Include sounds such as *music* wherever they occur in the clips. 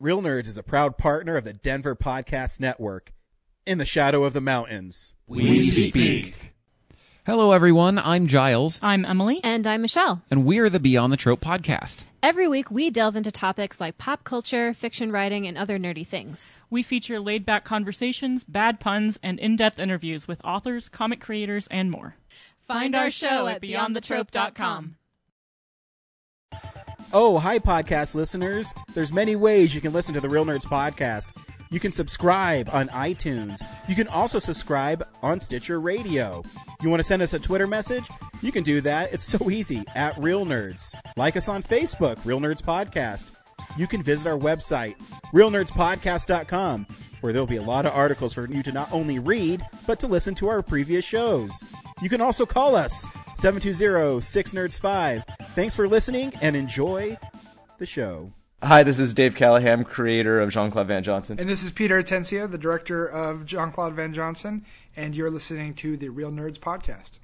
Real Nerds is a proud partner of the Denver Podcast Network. In the shadow of the mountains, we speak. Hello, everyone. I'm Giles, I'm Emily. And I'm Michelle. and we're the Beyond the Trope podcast. Every week, we delve into topics like pop culture, fiction writing, and other nerdy things. We feature laid back conversations, bad puns, and in depth interviews with authors, comic creators, and more. Find our show at beyondthetrope.com. Oh, hi, podcast listeners. There's many ways you can listen to the Real Nerds podcast. You can subscribe on iTunes. You can also subscribe on Stitcher Radio. You want to send us a Twitter message? You can do that. It's so easy at Real Nerds. Like us on Facebook, Real Nerds Podcast. You can visit our website, realnerdspodcast.com, where there'll be a lot of articles for you to not only read, but to listen to our previous shows. You can also call us, 720-6nerds5. Thanks for listening and enjoy the show. Hi, this is Dave Callahan, creator of Jean Claude Van Johnson. And this is Peter Atencio, the director of Jean Claude Van Johnson, and you're listening to the Real Nerds Podcast.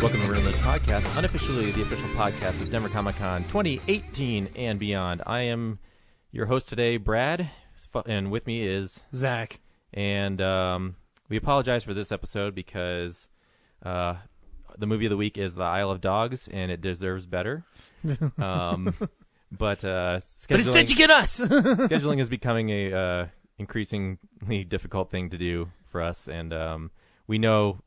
Welcome to Real Nerds Podcast, unofficially the official podcast of Denver Comic Con 2018 and beyond. I am your host today, Brad, and with me is Zach. And um, we apologize for this episode because uh, the movie of the week is The Isle of Dogs, and it deserves better. *laughs* um, but uh, But scheduling, instead, you get us. *laughs* scheduling is becoming a uh, increasingly difficult thing to do for us, and um, we know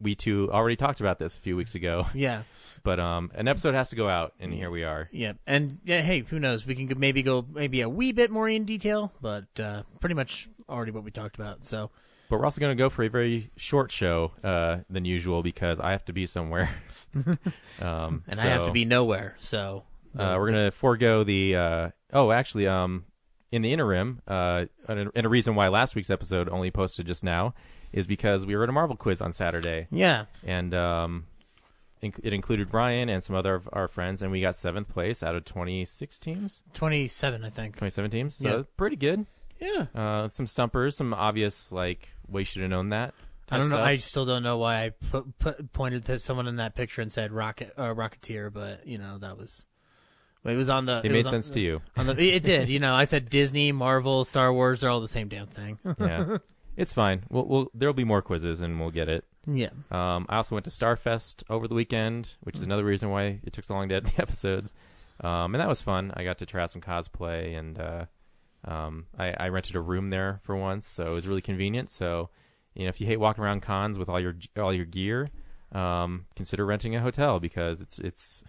we two already talked about this a few weeks ago. *laughs* yeah, *laughs* But um, an episode has to go out, and here we are. yeah, and yeah. Hey, who knows? We can maybe go maybe a wee bit more in detail, but uh, pretty much already what we talked about. So But we're also going to go for a very short show uh, than usual because I have to be somewhere. *laughs* um, and I have to be nowhere. So Uh, we're going to forego the. Uh, oh, actually, um, in the interim, uh, and a reason why last week's episode only posted just now is because we were at a Marvel quiz on Saturday, yeah, and um, inc- it included Brian and some other of our friends, and we got seventh place out of twenty six teams, twenty seven, I think. twenty seven teams. So Yeah. pretty good. Yeah, Uh, some stumpers, some obvious like we should have known that. I type don't know. stuff. I still don't know why I put, put pointed to someone in that picture and said rocket uh, Rocketeer, but you know that was. It was on the. it was made on- sense to you. On the, it did. You know, I said Disney, Marvel, Star Wars. They're all the same damn thing. yeah, *laughs* it's fine. We'll, we'll there'll be more quizzes and we'll get it. yeah. Um, I also went to Starfest over the weekend, which is another reason why it took so long to edit *laughs* the episodes. Um, and that was fun. I got to try out some cosplay, and uh, um, I, I rented a room there for once, so it was really convenient. So, you know, if you hate walking around cons with all your all your gear, um, consider renting a hotel because it's it's.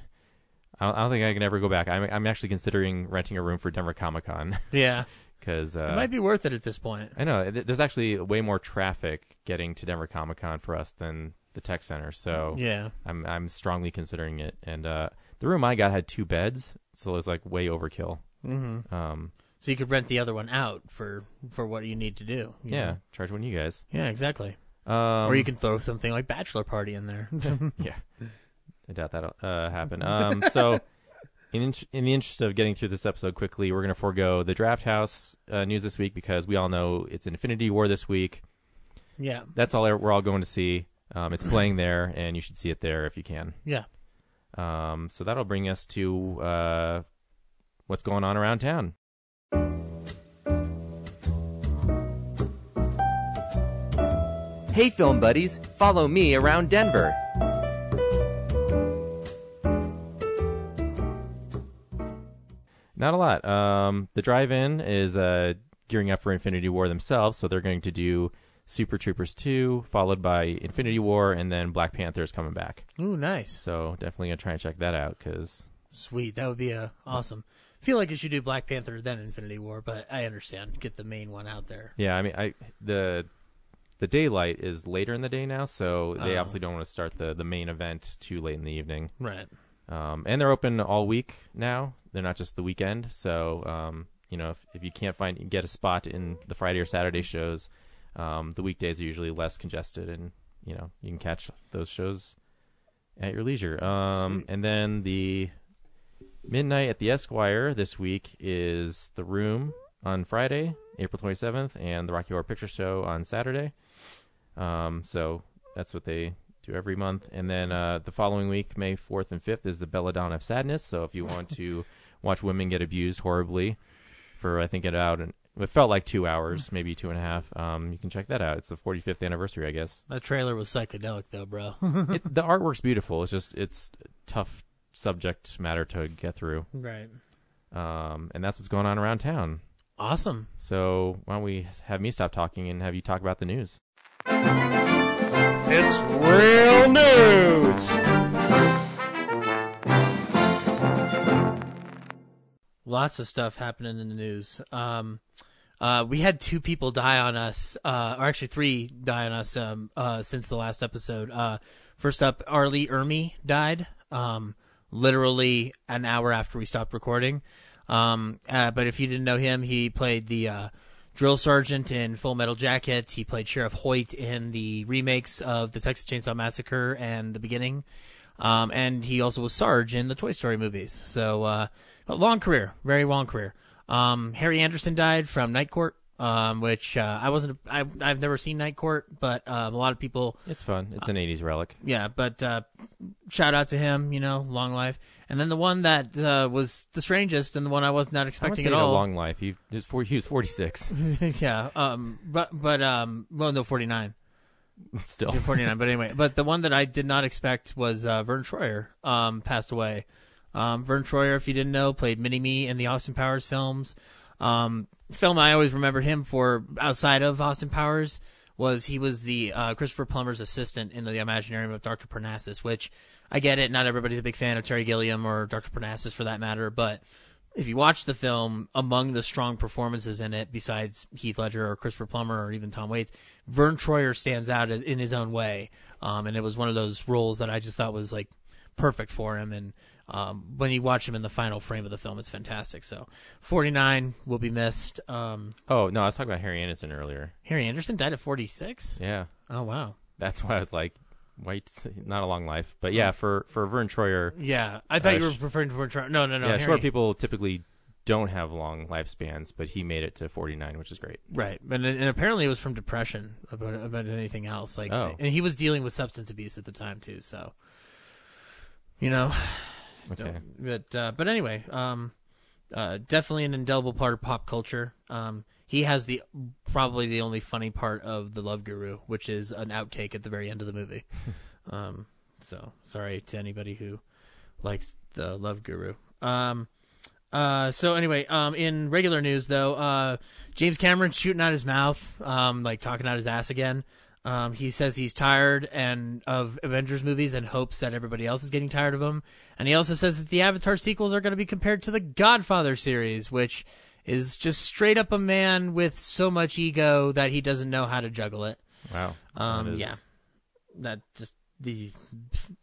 I don't, I don't think I can ever go back. I'm I'm actually considering renting a room for Denver Comic Con *laughs* Yeah. Because uh, it might be worth it at this point. I know th- there's actually way more traffic getting to Denver Comic Con for us than the tech center, so Yeah. I'm I'm strongly considering it. And uh, the room I got had two beds, so it was like way overkill. Mm-hmm. Um, So you could rent the other one out for for what you need to do. yeah, know? charge one of you guys. Yeah, exactly. Um, or you can throw something like bachelor party in there. *laughs* yeah, *laughs* I doubt that'll uh, happen. Um, so. *laughs* In, in, in the interest of getting through this episode quickly, we're going to forego the Draft House uh, news this week because we all know it's an Infinity War this week. yeah. That's all we're all going to see. Um, it's playing there, and you should see it there if you can. Yeah. Um, so that'll bring us to uh, what's going on around town. Hey, film buddies, follow me around Denver. Not a lot. Um, the drive-in is uh, gearing up for Infinity War themselves, so they're going to do Super Troopers 2, followed by Infinity War, and then Black Panther is coming back. Ooh, nice. So definitely gonna try and check that out because Sweet. That would be uh, awesome. Feel like you should do Black Panther then Infinity War, but I understand. Get the main one out there. yeah, I mean, I the the daylight is later in the day now, so they Oh. obviously don't want to start the the main event too late in the evening. Right. Um, and they're open all week now. They're not just the weekend. So, um, you know, if, if you can't find get a spot in the Friday or Saturday shows, um, the weekdays are usually less congested, and you know you can catch those shows at your leisure. Um, and then the midnight at the Esquire this week is the Room on Friday, April twenty seventh, and the Rocky Horror Picture Show on Saturday. Um, so that's what they do every month. And then uh, the following week, May 4th and 5th, is the Belladonna of Sadness. So if you want to *laughs* watch women get abused horribly for, I think, it out and it felt like two hours, maybe two and a half. Um, you can check that out. It's the 45th anniversary, I guess. That trailer was psychedelic, though, bro. *laughs* it, the artwork's *laughs* beautiful. It's just it's tough subject matter to get through. right. Um, and that's what's going on around town. Awesome. So why don't we have me stop talking and have you talk about the news? It's real news. Lots of stuff happening in the news. Um, uh, we had two people die on us, uh, or actually three die on us um, uh, since the last episode. Uh, first up, R. Lee Ermey died, um, literally an hour after we stopped recording. Um, uh, but if you didn't know him, he played the uh, drill sergeant in Full Metal Jacket. He played Sheriff Hoyt in the remakes of the Texas Chainsaw Massacre and The Beginning. Um, and he also was Sarge in the Toy Story movies. So, uh, long career, very long career. Um, Harry Anderson died from Night Court, um, which uh, I wasn't. I, I've never seen Night Court, but um, a lot of people. It's fun. It's an '80s relic. Yeah, but uh, shout out to him. You know, long life. And then the one that uh, was the strangest, and the one I was not I expecting say at a all. long life. He, he was four, he was 46 *laughs* yeah. Um. But but um. Well, no, forty nine. *laughs* still. 49 but anyway *laughs* but the one that i did not expect was uh, vern troyer um, passed away um, vern troyer if you didn't know played mini-me in the austin powers films um, film i always remembered him for outside of austin powers was he was the uh, christopher plummer's assistant in the imaginarium of dr parnassus which i get it not everybody's a big fan of terry gilliam or dr parnassus for that matter but if you watch the film, among the strong performances in it, besides Heath Ledger or Christopher Plummer or even Tom Waits, Vern Troyer stands out in his own way. Um, and it was one of those roles that I just thought was like perfect for him. And um, when you watch him in the final frame of the film, it's fantastic. So, 49 will be missed. Um, Oh no, I was talking about Harry Anderson earlier. Harry Anderson died at 46. Yeah, Oh wow. that's why I was like, "Wait, not a long life." But yeah, for for Vern Troyer, Yeah, I thought Uh, you were referring to Vern Troyer. No, no, no. yeah, Harry- short people typically don't have long lifespans, but he made it to 49, which is great. Right, and, and apparently it was from depression about about anything else. Like, Oh. and he was dealing with substance abuse at the time too. So, you know, Okay. but uh, but anyway, um, uh, definitely an indelible part of pop culture. Um, he has the probably the only funny part of the Love Guru, which is an outtake at the very end of the movie. *laughs* um, so sorry to anybody who likes the Love Guru. Um, uh, so anyway, um, in regular news though, uh, James Cameron's shooting out his mouth, um, like talking out his ass again. Um, he says he's tired and of Avengers movies and hopes that everybody else is getting tired of them. And he also says that the Avatar sequels are going to be compared to the Godfather series, which is just straight up a man with so much ego that he doesn't know how to juggle it. Wow. Um, That is- yeah, that just the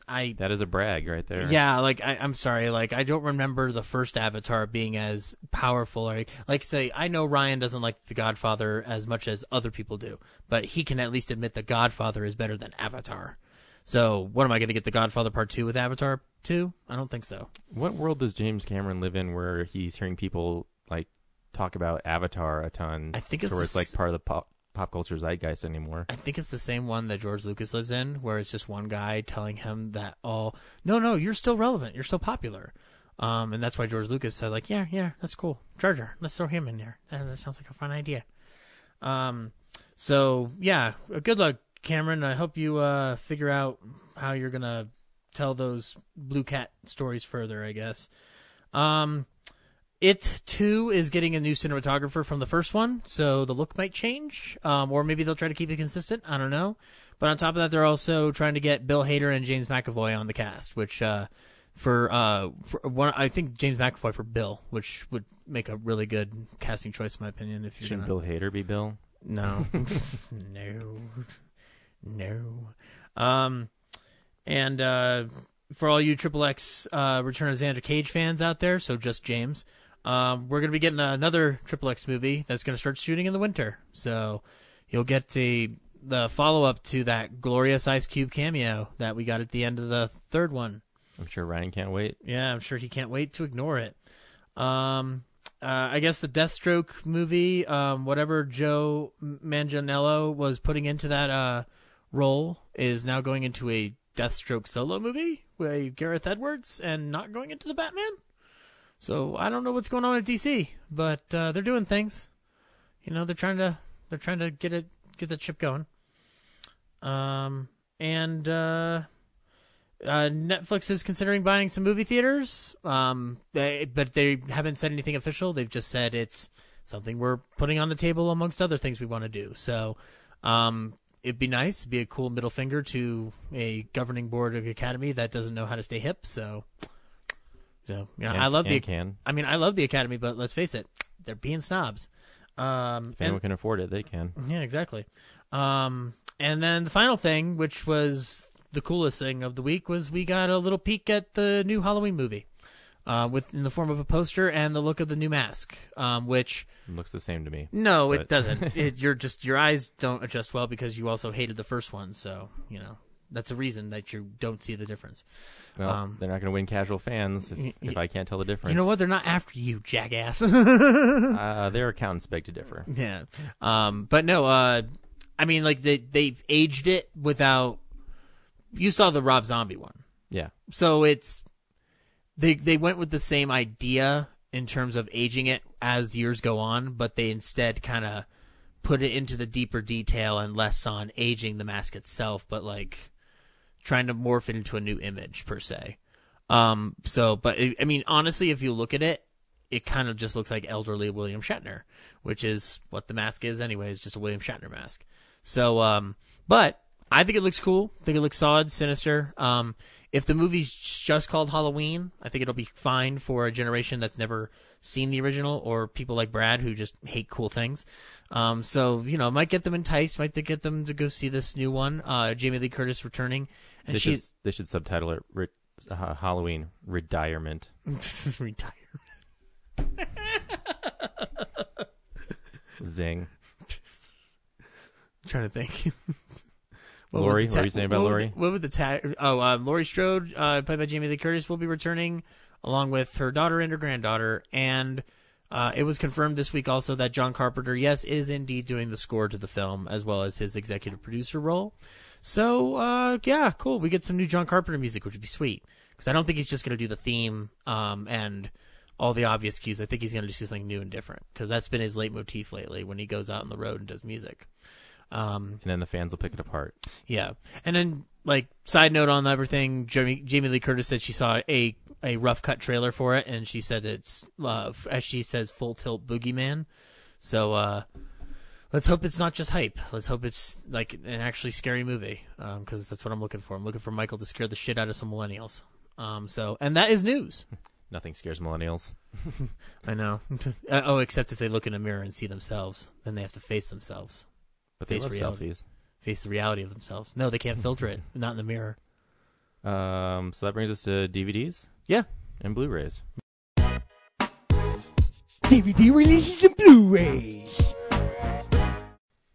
I That is a brag right there. yeah, like I, I'm sorry, like I don't remember the first Avatar being as powerful. Or like, say, I know Ryan doesn't like The Godfather as much as other people do, but he can at least admit The Godfather is better than Avatar. So, what am I going to get The Godfather Part Two with Avatar Two? I don't think so. What world does James Cameron live in where he's hearing people like talk about Avatar a ton? I think it's like part of the pop pop culture zeitgeist anymore. I think it's the same one that George Lucas lives in, where it's just one guy telling him that, oh, no, no, you're still relevant, you're still popular. Um, and that's why George Lucas said, like, yeah, yeah, that's cool. Jar Jar, let's throw him in there. That, that sounds like a fun idea. Um, so yeah, uh, good luck, Cameron. I hope you uh figure out how you're gonna tell those Blue Cat stories further. I guess. Um, it too is getting a new cinematographer from the first one, so the look might change, um, or maybe they'll try to keep it consistent. I don't know. But on top of that, they're also trying to get Bill Hader and James McAvoy on the cast, which uh, for uh, for one, I think James McAvoy for Bill, which would make a really good casting choice in my opinion. If you're Shouldn't gonna... Bill Hader be Bill? No. *laughs* no. No. Um and uh for all you Triple X uh Return of Xander Cage fans out there, so just James, um we're going to be getting another Triple X movie that's going to start shooting in the winter. So you'll get the the follow up to that glorious Ice Cube cameo that we got at the end of the third one. I'm sure Ryan can't wait. Yeah, I'm sure he can't wait to ignore it. Um, uh, I guess the Deathstroke movie, um, whatever Joe Manganiello was putting into that uh, role, is now going into a Deathstroke solo movie with Gareth Edwards and not going into the Batman. So I don't know what's going on at DC, but uh, they're doing things. You know, they're trying to they're trying to get it get the chip going. Um, and uh, uh, Netflix is considering buying some movie theaters, um, they, but they haven't said anything official. They've just said it's something we're putting on the table amongst other things we want to do. So, um, it'd be nice, it'd be a cool middle finger to a governing board of Academy that doesn't know how to stay hip. So, so you know, And- I love the. can. I mean, I love the Academy, but let's face it, they're being snobs. Um, If anyone and- can afford it, they can. yeah, exactly. Um, and then the final thing, which was the coolest thing of the week, was we got a little peek at the new Halloween movie, uh, with in the form of a poster and the look of the new mask. Um, which It looks the same to me. no, it doesn't. *laughs* it, you're just your eyes don't adjust well because you also hated the first one, so you know that's the reason that you don't see the difference. Well, Um, they're not going to win casual fans if, y- if I can't tell the difference. You know what? They're not after you, jackass. *laughs* Uh, their accountants beg to differ. *laughs* Yeah. Um, but no, uh, I mean, like they they've aged it without. You saw the Rob Zombie one, Yeah. so it's they they went with the same idea in terms of aging it as years go on, but they instead kind of put it into the deeper detail and less on aging the mask itself, but like trying to morph it into a new image per se. Um, so, but I I mean, honestly, if you look at it, it kind of just looks like elderly William Shatner, which is what the mask is anyway, anyways, just a William Shatner mask. So, um, but I think it looks cool. I think it looks solid, sinister. Um, if the movie's just called Halloween, I think it'll be fine for a generation that's never seen the original or people like Brad who just hate cool things. Um, so, you know, might get them enticed, might get them to go see this new one. Uh, Jamie Lee Curtis returning. And They should, she's they should subtitle it Re- uh, Halloween Retirement. *laughs* retired. Zing. trying to think. *laughs* What would the What were you saying about what would Laurie? the- what would the tag? Oh, uh, Laurie Strode, uh, played by Jamie Lee Curtis, will be returning along with her daughter and her granddaughter. And uh, it was confirmed this week also that John Carpenter, yes, is indeed doing the score to the film as well as his executive producer role. So, uh, yeah, cool. We get some new John Carpenter music, which would be sweet. Because I don't think he's just going to do the theme um, and all the obvious cues. I think he's going to do something new and different. Because that's been his leitmotif lately when he goes out on the road and does music. Um, And then the fans will pick it apart. yeah, and then like side note on everything, Jamie, Jamie Lee Curtis said she saw a a rough cut trailer for it, and she said it's uh, as she says full tilt boogeyman. So uh, let's hope it's not just hype. Let's hope it's like an actually scary movie because that's what I'm looking for. I'm looking for Michael to scare the shit out of some millennials. Um, so and that is news. *laughs* Nothing scares millennials. *laughs* I know. *laughs* uh, oh, except if they look in a mirror and see themselves, then they have to face themselves. But they face love reality. selfies. Face the reality of themselves. No, they can't filter it. Not in the mirror. Um, so that brings us to DVDs Yeah. and Blu-rays. DVD releases and Blu-rays.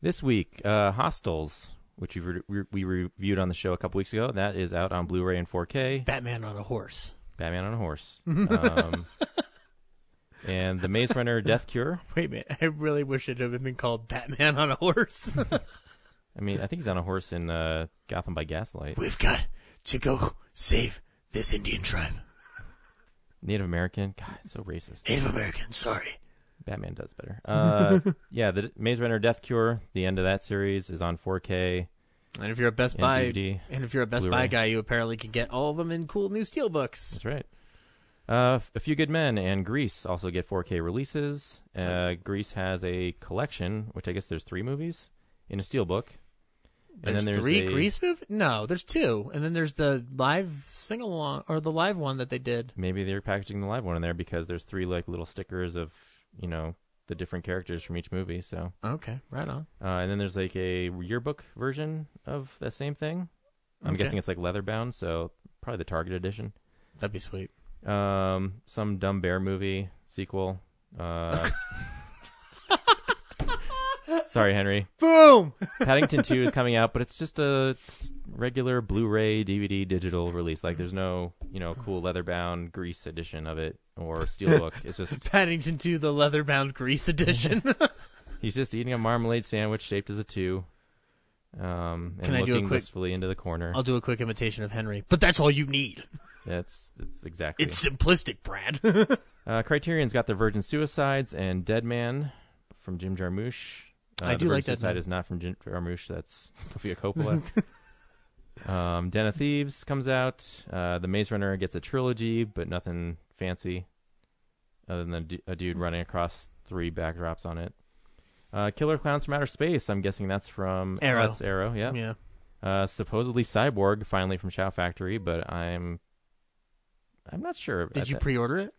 This week, uh, Hostels, which we, re- re- we reviewed on the show a couple weeks ago, that is out on Blu-ray and 4K. Batman on a horse. Batman on a horse. *laughs* um, and The Maze Runner Death Cure. Wait a minute. I really wish it had been called Batman on a horse. *laughs* I mean, I think he's on a horse in uh, Gotham by Gaslight. We've got to go save this Indian tribe. Native American. God, it's so racist. Native American, sorry. Batman does better. Uh, *laughs* yeah, the Maze Runner Death Cure. The end of that series is on 4K. And if you're a Best And Buy DVD, and if you're a Best Blu-ray. Buy guy, you apparently can get all of them in cool new steel books. That's right. Uh, A Few Good Men and Grease also get 4K releases. Uh, Grease has a collection, which I guess there's three movies in a steelbook. And There's then there's three a, Grease movies? No, there's two. And then there's the live sing along or the live one that they did. Maybe they're packaging the live one in there because there's three like little stickers of you know the different characters from each movie. So Okay, right on. uh, and then there's like a yearbook version of that same thing. I'm Okay. guessing it's like leather bound, so probably the Target edition. That'd be sweet. Um, some dumb bear movie sequel. Uh, *laughs* Sorry, Henry. *laughs* Boom. *laughs* Paddington 2 is coming out, but it's just a regular Blu-ray, DVD, digital release. Like, there's no, you know, cool leather-bound Grease edition of it or steelbook. it's just *laughs* Paddington 2, the leather-bound Grease edition. he's just eating a marmalade sandwich shaped as a two, um, and Can I do a looking quick- wistfully into the corner. I'll do a quick imitation of Henry, but that's all you need. That's that's exactly. It's simplistic, Brad. Uh, Criterion's got the Virgin Suicides and Dead Man from Jim Jarmusch. Uh, I do like that. Suicide Man. is not from Jim Jarmusch. That's *laughs* Sofia Coppola. *laughs* um, Den of Thieves comes out. Uh, the Maze Runner gets a trilogy, but nothing fancy, other than a, du- a dude running across three backdrops on it. Uh, Killer Clowns from Outer Space. I'm guessing that's from oh, Arrow. that's Arrow. Yeah. yeah. Uh, supposedly Cyborg, finally from Shout Factory, but I'm I'm not sure. Did you th- pre-order it?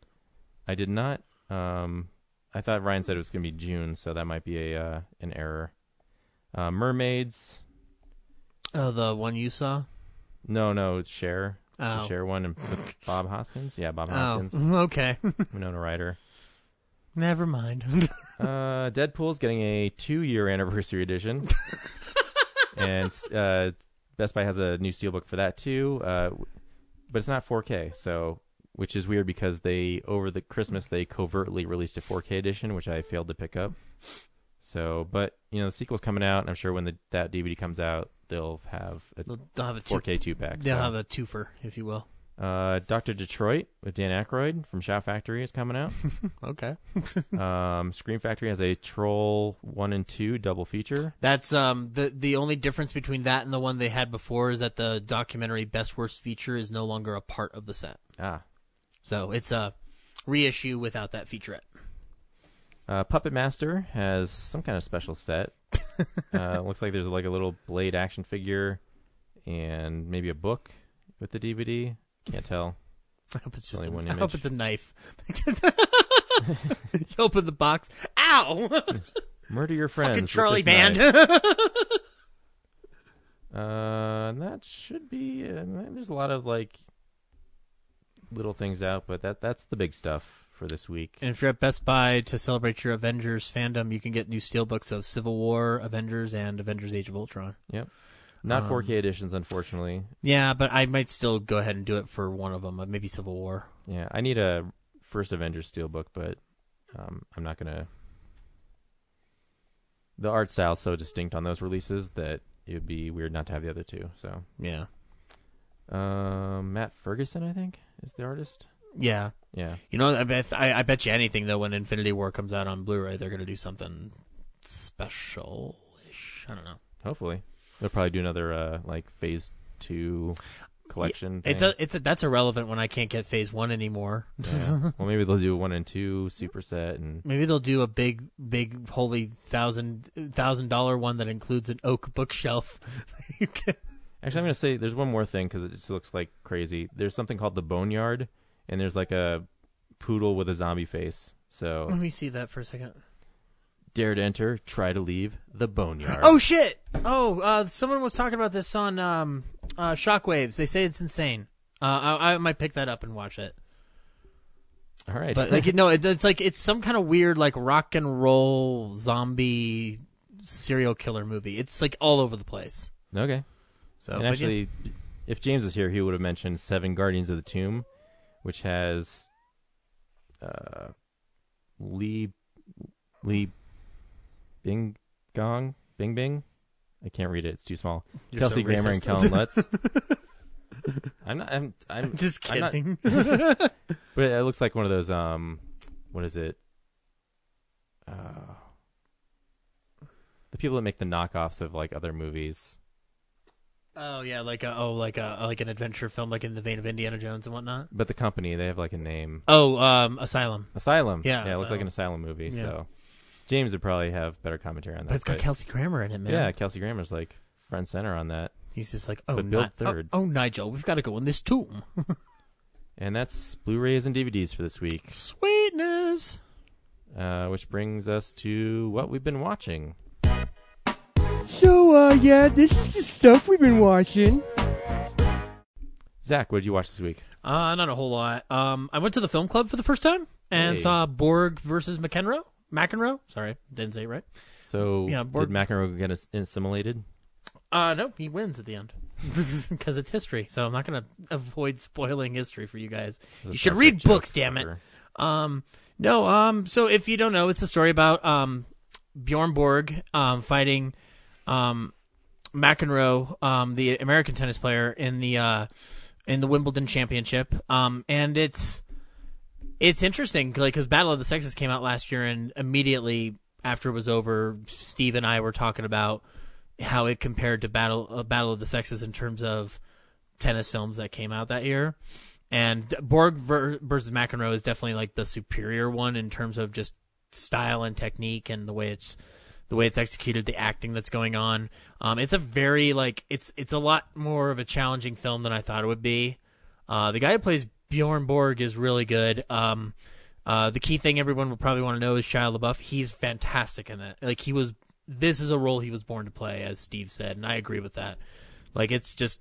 I did not. Um, I thought Ryan said it was going to be June, so that might be a uh, an error. Uh, Mermaids. Oh, the one you saw? No, no, it's Cher. The Oh. Cher one and *laughs* Bob Hoskins. Yeah, Bob Hoskins. Oh, Hoskins. *laughs* okay. *laughs* Winona Ryder. Never mind. Uh, Deadpool's getting a two-year anniversary edition, and uh, Best Buy has a new steelbook for that too. Uh, but it's not 4K, so which is weird because they over the Christmas they covertly released a 4K edition, which I failed to pick up. So, but you know the sequel's coming out, and I'm sure when the, that DVD comes out, they'll have a They'll, they'll have a 4K two pack. They'll so. have a twofer, if you will. Uh, Doctor Detroit with Dan Aykroyd from Shout Factory is coming out. *laughs* Okay. *laughs* um, Scream Factory has a Troll one and two double feature. That's um the the only difference between that and the one they had before is that the documentary Best Worst Feature is no longer a part of the set. Ah, So it's a reissue without that featurette. Uh, Puppet Master has some kind of special set. *laughs* uh, looks like there's like a little blade action figure and maybe a book with the DVD. Can't tell. I hope it's just Only a, one I hope it's a knife. *laughs* you open the box. Ow! *laughs* Murder your friends. Fucking Charlie Band. Uh, and that should be. Uh, there's a lot of like little things out, but that that's the big stuff for this week. And if you're at Best Buy to celebrate your Avengers fandom, you can get new steelbooks of Civil War, Avengers, and Avengers: Age of Ultron. Yep. Not Um, 4K editions, unfortunately. Yeah, but I might still go ahead and do it for one of them. uh, Maybe Civil War. Yeah, I need a first Avengers steelbook, but um, I'm not gonna. The art style's so distinct on those releases that it would be weird not to have the other two. So, Yeah. um, Matt Ferguson, I think, is the artist. Yeah. Yeah, You know, I bet I, I bet you anything though when Infinity War comes out on Blu-ray, they're gonna do something special-ish. I don't know. hopefully they'll probably do another uh, like Phase Two collection. It does, it's that's irrelevant when I can't get Phase One anymore. Yeah. well, maybe they'll do a one and two superset, and Maybe they'll do a big, big, holy thousand thousand dollar one that includes an oak bookshelf. *laughs* Actually, I'm going to say there's one more thing because it just looks like crazy. There's something called the Boneyard, and there's like a poodle with a zombie face. So *laughs* Let me see that for a second. dare to enter, try to leave the Boneyard. Oh shit! Oh, uh, someone was talking about this on um, uh, Shockwaves. They say it's insane. Uh, I, I might pick that up and watch it. all right. But like, *laughs* no, it, it's like it's some kind of weird like rock and roll zombie serial killer movie. It's like all over the place. okay. So and but yeah. actually, if James was here, he would have mentioned Seven Guardians of the Tomb, which has uh, Lee Lee Bing Gong Bing Bing. I can't read it; it's too small. *laughs* You're Kelsey so Grammer and racist. Kellen Lutz. *laughs* I'm not. I'm. I'm just I'm not- kidding. *laughs* but it looks like one of those. Um, what is it? Uh, the people that make the knockoffs of like other movies. Oh yeah, like a, oh like a like an adventure film, like in the vein of Indiana Jones and whatnot. But the company, they have like a name. Oh, um, Asylum. Asylum. Yeah, yeah, it looks like an asylum movie. Yeah. So James would probably have better commentary on that. But it's got Kelsey Grammer in it, man. Yeah, Kelsey Grammer's like front center on that, He's just like, oh, But Ni- third. Oh, oh, Nigel, we've got to go in this tomb. *laughs* and that's Blu-rays and DVDs for this week. Sweetness. Uh, which brings us to what we've been watching. So, uh, yeah, this is the stuff we've been watching. Zach, what did you watch this week? Uh, not a whole lot. Um, I went to the film club for the first time and Hey. saw Borg versus McEnroe. McEnroe. Sorry, didn't say it right. So Yeah, Borg- did McEnroe get ass- assimilated? Uh, no, he wins at the end *laughs* because it's history. So I'm not going to avoid spoiling history for you guys. You should read books, damn it. Um, no, um, so if you don't know, it's a story about um Bjorn Borg um fighting um McEnroe, um the American tennis player in the uh in the Wimbledon Championship. Um, and it's it's interesting like because Battle of the Sexes came out last year, and immediately after it was over, Steve and I were talking about how it compared to Battle uh, Battle of the Sexes in terms of tennis films that came out that year. And Borg versus McEnroe is definitely like the superior one in terms of just style and technique and the way it's the way it's executed, the acting that's going on. Um, it's a very like it's it's a lot more of a challenging film than I thought it would be. Uh, the guy who plays Bjorn Borg is really good. Um, uh, the key thing everyone will probably want to know is Shia LaBeouf. He's fantastic in it. Like he was, this is a role he was born to play, as Steve said, and I agree with that. Like it's just,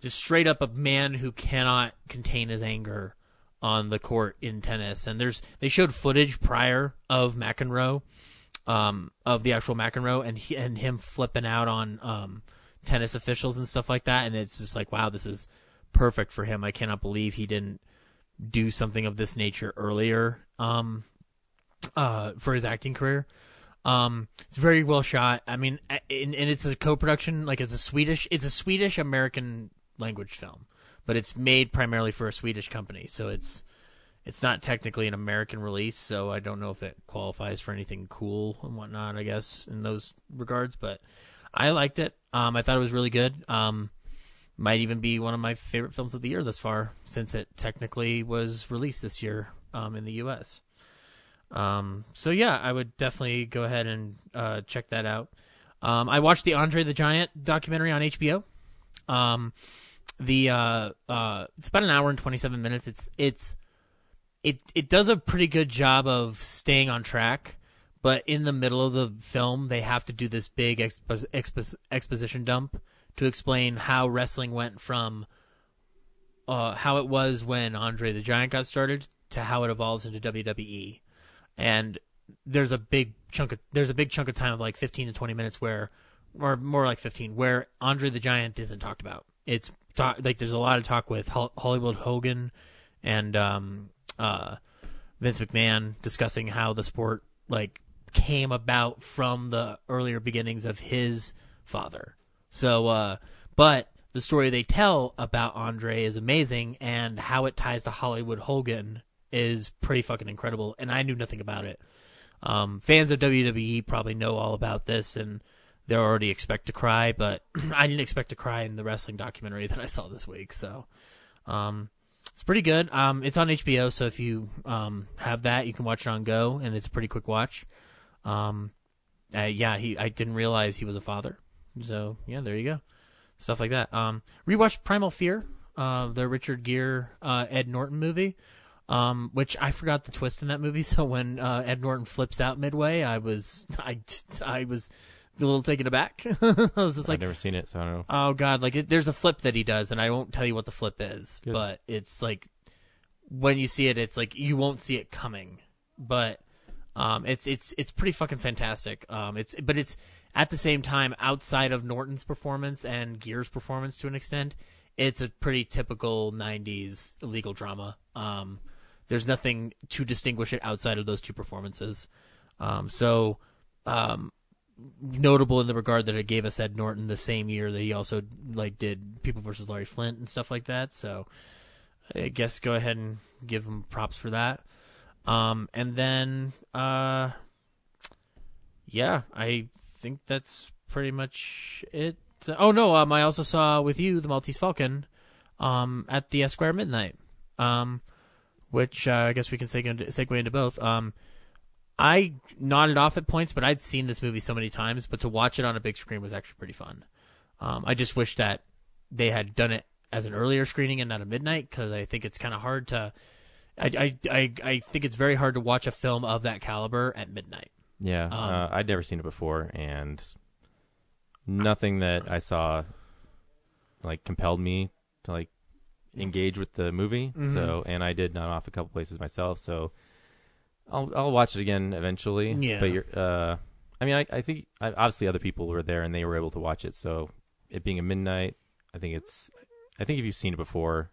just straight up a man who cannot contain his anger on the court in tennis. And there's they showed footage prior of McEnroe, um, of the actual McEnroe, and he, and him flipping out on um, tennis officials and stuff like that. And it's just like, wow, this is perfect for him. I cannot believe he didn't do something of this nature earlier um, uh, for his acting career. Um, it's very well shot. I mean, and, and it's a co-production. Like it's a Swedish, it's a Swedish American language film, but it's made primarily for a Swedish company. So it's it's not technically an American release. So I don't know if it qualifies for anything cool and whatnot. I guess in those regards, but I liked it. Um, I thought it was really good. Um, might even be one of my favorite films of the year thus far, since it technically was released this year um, in the U.S. Um, so yeah, I would definitely go ahead and uh, check that out. Um, I watched the Andre the Giant documentary on HBO. Um, the uh, uh, it's about an hour and twenty seven minutes. It's it's it it does a pretty good job of staying on track, but in the middle of the film, they have to do this big expo- expo- exposition dump to explain how wrestling went from uh, how it was when Andre the Giant got started to how it evolves into WWE. And there's a big chunk of there's a big chunk of time of like 15 to 20 minutes where, or more like 15, where Andre the Giant isn't talked about. It's talk, like there's a lot of talk with Hol- Hollywood Hogan and um, uh, Vince McMahon discussing how the sport like came about from the earlier beginnings of his father. So, uh, but the story they tell about Andre is amazing, and how it ties to Hollywood Hogan is pretty fucking incredible. And I knew nothing about it. Um, fans of WWE probably know all about this, and they already expect to cry, but *clears throat* I didn't expect to cry in the wrestling documentary *laughs* that I saw this week. So, um, it's pretty good. Um, it's on HBO, so if you um, have that, you can watch it on Go, and it's a pretty quick watch. Um, uh, yeah, he. I didn't realize he was a father. So yeah, there you go. Stuff like that. Um, rewatched Primal Fear, uh, the Richard Gere uh, Ed Norton movie. Um, which I forgot the twist in that movie. *laughs* So when uh, Ed Norton flips out midway, I was *laughs* I I was a little taken aback. *laughs* I was just like, I've never seen it, so I don't know. Oh God! Like it, there's a flip that he does, and I won't tell you what the flip is, Good. but it's like when you see it, it's like you won't see it coming. But um, it's it's it's pretty fucking fantastic. Um, it's but it's at the same time outside of Norton's performance and Gere's performance to an extent, it's a pretty typical '90s legal drama. Um, there's nothing to distinguish it outside of those two performances. Um, so um, notable in the regard that it gave us Ed Norton the same year that he also like did People versus Larry Flynt and stuff like that. So I guess go ahead and give him props for that. Um, and then uh, yeah, I think that's pretty much it. Oh no, um, I also saw with you the Maltese Falcon um, at the Esquire Midnight, um, which uh, I guess we can segue, segue into both. Um, I nodded off at points, but I'd seen this movie so many times. But to watch it on a big screen was actually pretty fun. Um, I just wish that they had done it as an earlier screening and not a midnight because I think it's kind of hard to. I, I, I, I think it's very hard to watch a film of that caliber at midnight. Yeah, Um, uh, I'd never seen it before, and nothing that I saw like compelled me to like engage with the movie. Mhm. So, and I did nod off a couple places myself. So, I'll I'll watch it again eventually. Yeah. But you're, uh, I mean, I, I think I, obviously other people were there and they were able to watch it. So it being a midnight, I think it's. I think if you've seen it before,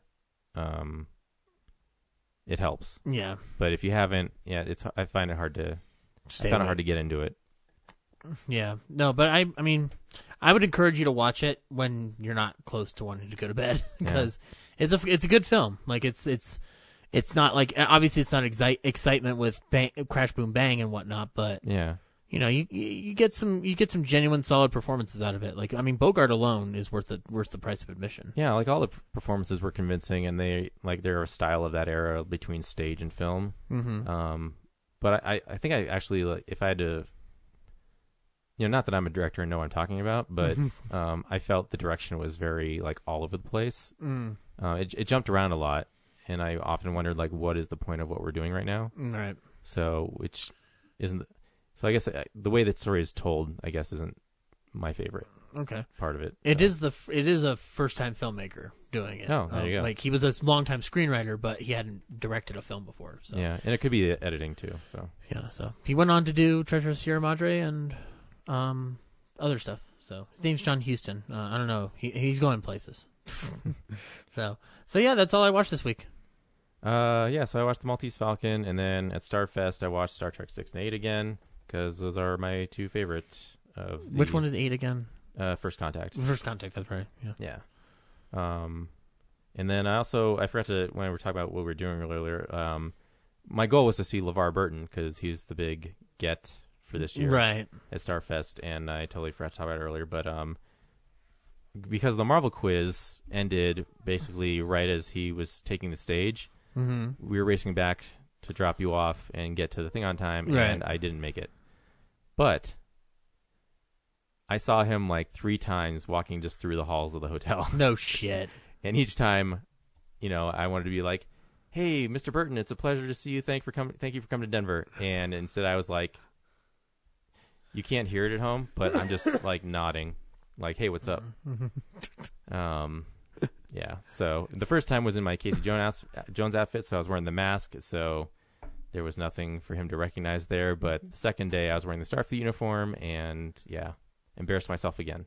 um, it helps. Yeah. But if you haven't, yeah, it's. I find it hard to. Stay I found it hard to get into it. Yeah. No, but I I mean, I would encourage you to watch it when you're not close to wanting to go to bed *laughs* because it's a it's a good film. Like it's it's it's not like obviously it's not excite, excitement with bang, crash boom bang and whatnot, but Yeah. you know you you get some you get some genuine solid performances out of it. Like I mean, Bogart alone is worth the worth the price of admission. Yeah, like all the performances were convincing, and they like they're a style of that era between stage and film. Mhm. Um, but I, I think I actually like if I had to, you know, not that I'm a director and know what I'm talking about, but *laughs* um, I felt the direction was very like all over the place. Mm. Uh, it it jumped around a lot, and I often wondered like, what is the point of what we're doing right now? Right. So, which isn't. So I guess uh, the way that story is told, I guess, isn't my favorite. Okay. Part of it. It so. is the it is a first time filmmaker doing it. Oh, there you Um, go. Like he was a long time screenwriter, but he hadn't directed a film before. So Yeah, and it could be the editing too. So yeah. So he went on to do Treasure of Sierra Madre and um other stuff. So his name's John Huston. Uh, I don't know. He he's going places. *laughs* so so yeah, that's all I watched this week. Uh, yeah. So I watched the Maltese Falcon, and then at Starfest I watched Star Trek Six and Eight again because those are my two favorite. Of the, Which one is eight again? Uh, First Contact. First Contact. That's right. Yeah. Yeah. Um, and then I also I forgot to when we were talking about what we were doing earlier. Um, my goal was to see LeVar Burton because he's the big get for this year, Right. At Starfest, and I totally forgot to talk about it earlier, but um, because the Marvel quiz ended basically right as he was taking the stage, Mhm. we were racing back to drop you off and get to the thing on time, Right. and I didn't make it. But I saw him like three times walking just through the halls of the hotel. No *laughs* shit. and each time, you know, I wanted to be like, "Hey, Mr. Burton, it's a pleasure to see you. Thank for coming. Thank you for coming to Denver." And instead, I was like, "You can't hear it at home, but I'm just *laughs* like nodding, like, hey, what's up?" *laughs* um, yeah. So the first time was in my Casey Jones Jones outfit, so I was wearing the mask, so there was nothing for him to recognize there. But the second day, I was wearing the Starfleet uniform, and yeah, embarrassed myself again.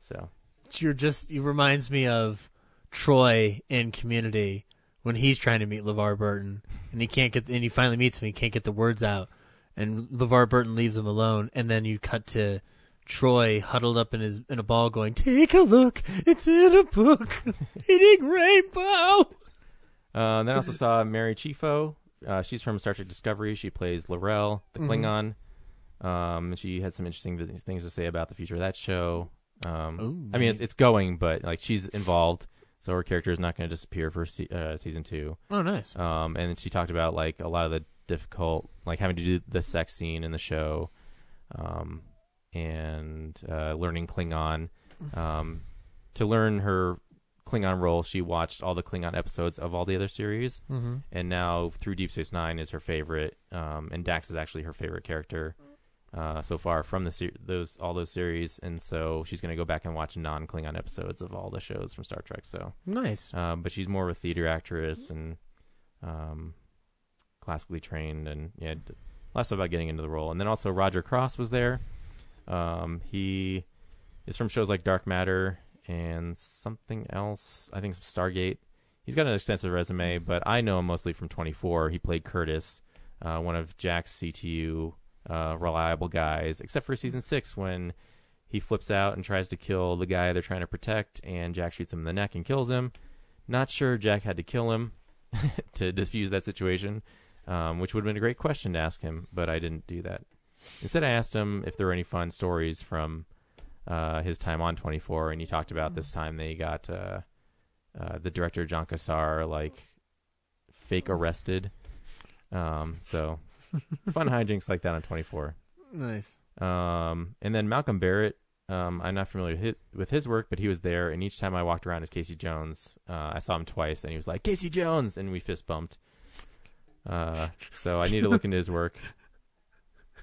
So You're just it reminds me of Troy in Community when he's trying to meet LeVar Burton and he can't get and he finally meets him, he can't get the words out, and LeVar Burton leaves him alone, and then you cut to Troy huddled up in his in a ball going, Take a look, it's in a book. *laughs* Eating rainbow. Uh, then I also saw Mary Chieffo. Uh, she's from Star Trek Discovery. She plays L'Rell, the Mhm. Klingon. Um, she had some interesting th- things to say about the future of that show. Um, Ooh, I mean, it's it's going, but like she's involved, so her character is not going to disappear for se- uh, season two. Oh, nice. Um, and she talked about like a lot of the difficult, like having to do the sex scene in the show, um, and uh, learning Klingon. Um, to learn her Klingon role, she watched all the Klingon episodes of all the other series, Mhm. and now through Deep Space Nine is her favorite. Um, and Dax is actually her favorite character uh, so far from the ser- those all those series, and so she's going to go back and watch non Klingon episodes of all the shows from Star Trek. So Nice. um, but she's more of a theater actress and um, classically trained, and yeah, d- less about getting into the role. And then also Roger Cross was there. Um, he is from shows like Dark Matter and something else. I think Stargate. He's got an extensive resume, but I know him mostly from 24. He played Curtis, uh, one of Jack's CTU uh, reliable guys, except for season six when he flips out and tries to kill the guy they're trying to protect, and Jack shoots him in the neck and kills him. Not sure Jack had to kill him *laughs* to diffuse that situation, um, which would have been a great question to ask him, but I didn't do that. Instead, I asked him if there were any fun stories from uh, his time on 24, and he talked about this time they got uh, uh, the director John Cassar like fake arrested. Um, so *laughs* fun hijinks like that on 24. Nice. Um, and then Malcolm Barrett, um, I'm not familiar with his, with his work, but he was there, and each time I walked around as Casey Jones, uh, I saw him twice, and he was like Casey Jones, and we fist bumped. Uh, so I need to look into his work.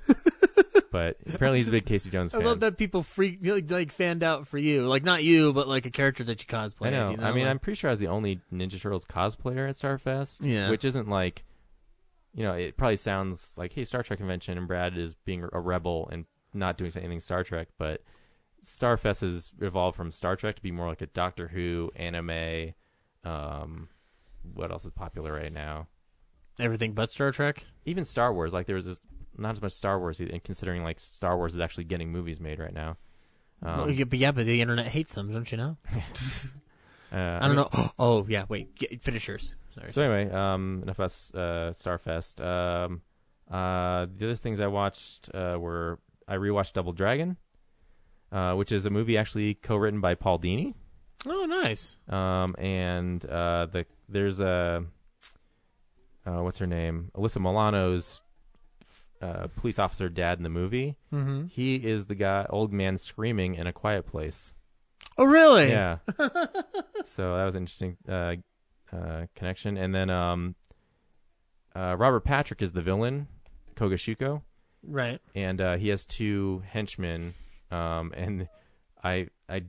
*laughs* but apparently he's a big Casey Jones fan. I love that people freak like, like fanned out for you, like not you, but like a character that you cosplay. I know. You know? I mean, Like- I'm pretty sure I was the only Ninja Turtles cosplayer at Starfest. Yeah. Which isn't like, you know, it probably sounds like, hey, Star Trek convention, and Brad is being a rebel and not doing anything Star Trek, but Starfest has evolved from Star Trek to be more like a Doctor Who anime. Um, what else is popular right now? Everything but Star Trek. Even Star Wars. Like there was just not as much Star Wars, and considering like Star Wars is actually getting movies made right now. Um, Well, yeah, but yeah, but the internet hates them, don't you know? *laughs* *laughs* uh, I don't know. *gasps* Oh yeah, wait. Get, finish yours. Sorry. So anyway, um, enough about uh, Starfest. Um, uh, the other things I watched uh, were I rewatched Double Dragon, uh, which is a movie actually co-written by Paul Dini. oh, nice. Um, and uh, the there's a uh, what's her name? Alyssa Milano's uh, police officer dad in the movie. Mm-hmm. He is the guy, old man screaming in a quiet place. Oh, really? Yeah. *laughs* so that was an interesting uh, uh, connection. And then um, uh, Robert Patrick is the villain, Koga Shuko, Right. and uh, he has two henchmen. Um, and I I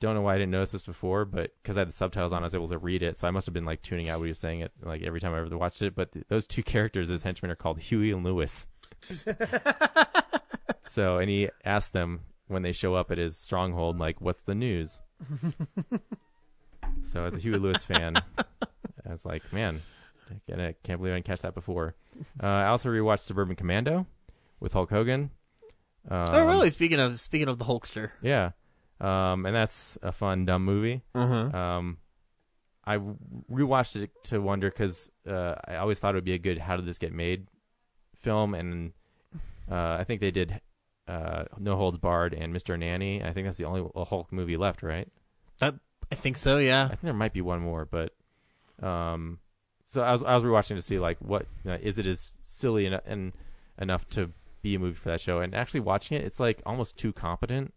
don't know why I didn't notice this before, but because I had the subtitles on, I was able to read it. So I must have been like tuning out what he was saying it like every time I ever watched it. But th- those two characters as henchmen are called Huey and Lewis. *laughs* so and he asked them when they show up at his stronghold, like, "What's the news?" *laughs* so as a Huey Lewis fan, I was like, "Man, I can't- I can't believe I didn't catch that before." Uh, I also rewatched Suburban Commando with Hulk Hogan. Um, oh, really? Speaking of speaking of the Hulkster. Yeah, um, and that's a fun dumb movie. Uh-huh. Um, I rewatched it to wonder because uh, I always thought it would be a good "How did this get made?" Film, and uh, I think they did uh, No Holds Barred and Mr. Nanny. I think that's the only Hulk movie left, right? That I think so. Yeah. I think there might be one more, but um, so I was I was rewatching to see like what uh, is it as silly and, and enough to be a movie for that show, and actually watching it, it's like almost too competent.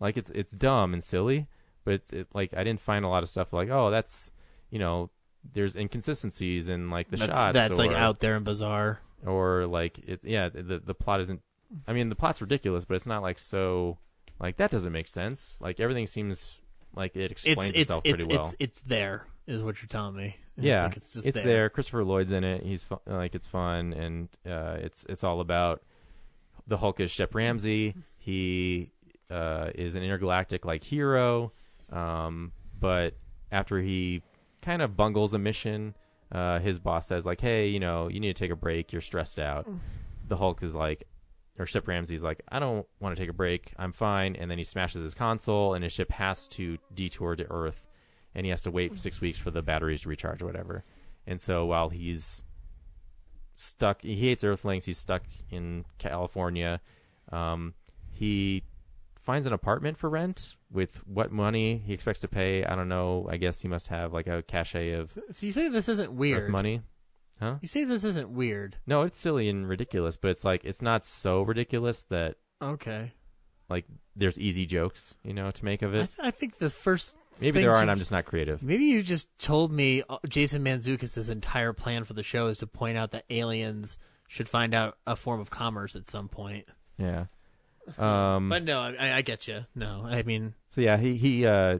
Like it's it's dumb and silly, but it's it, like I didn't find a lot of stuff like oh that's you know there's inconsistencies in like the that's, shots That's like out there and bizarre. Or like it's yeah the the plot isn't I mean the plot's ridiculous but it's not like so like that doesn't make sense like everything seems like it explains it's itself it's, pretty well it's it's there is what you're telling me. It's yeah like it's just it's there. there. Christopher Lloyd's in it he's fu- like it's fun and uh it's it's all about the Hulk is Shep Ramsey he uh is an intergalactic like hero um but after he kind of bungles a mission uh his boss says like hey you know you need to take a break you're stressed out the Hulk is like, or Shep Ramsey's like, I don't want to take a break. I'm fine. And then he smashes his console, and his ship has to detour to Earth, and he has to wait six weeks for the batteries to recharge or whatever. And so while he's stuck, he hates Earthlings. He's stuck in California. Um, he finds an apartment for rent with what money he expects to pay. I don't know. I guess he must have like a cachet of So you say this isn't Earth weird. money. Huh? You say this isn't weird. No, it's silly and ridiculous, but it's like it's not so ridiculous that Okay. like there's easy jokes, you know, to make of I, it. th- I think the first Maybe there things are, and you- I'm just not creative. Maybe you just told me uh, Jason Manzoukas' entire plan for the show is to point out that aliens should find out a form of commerce at some point. Yeah. Um. But no, I, I get you. No, I mean, so yeah, he he uh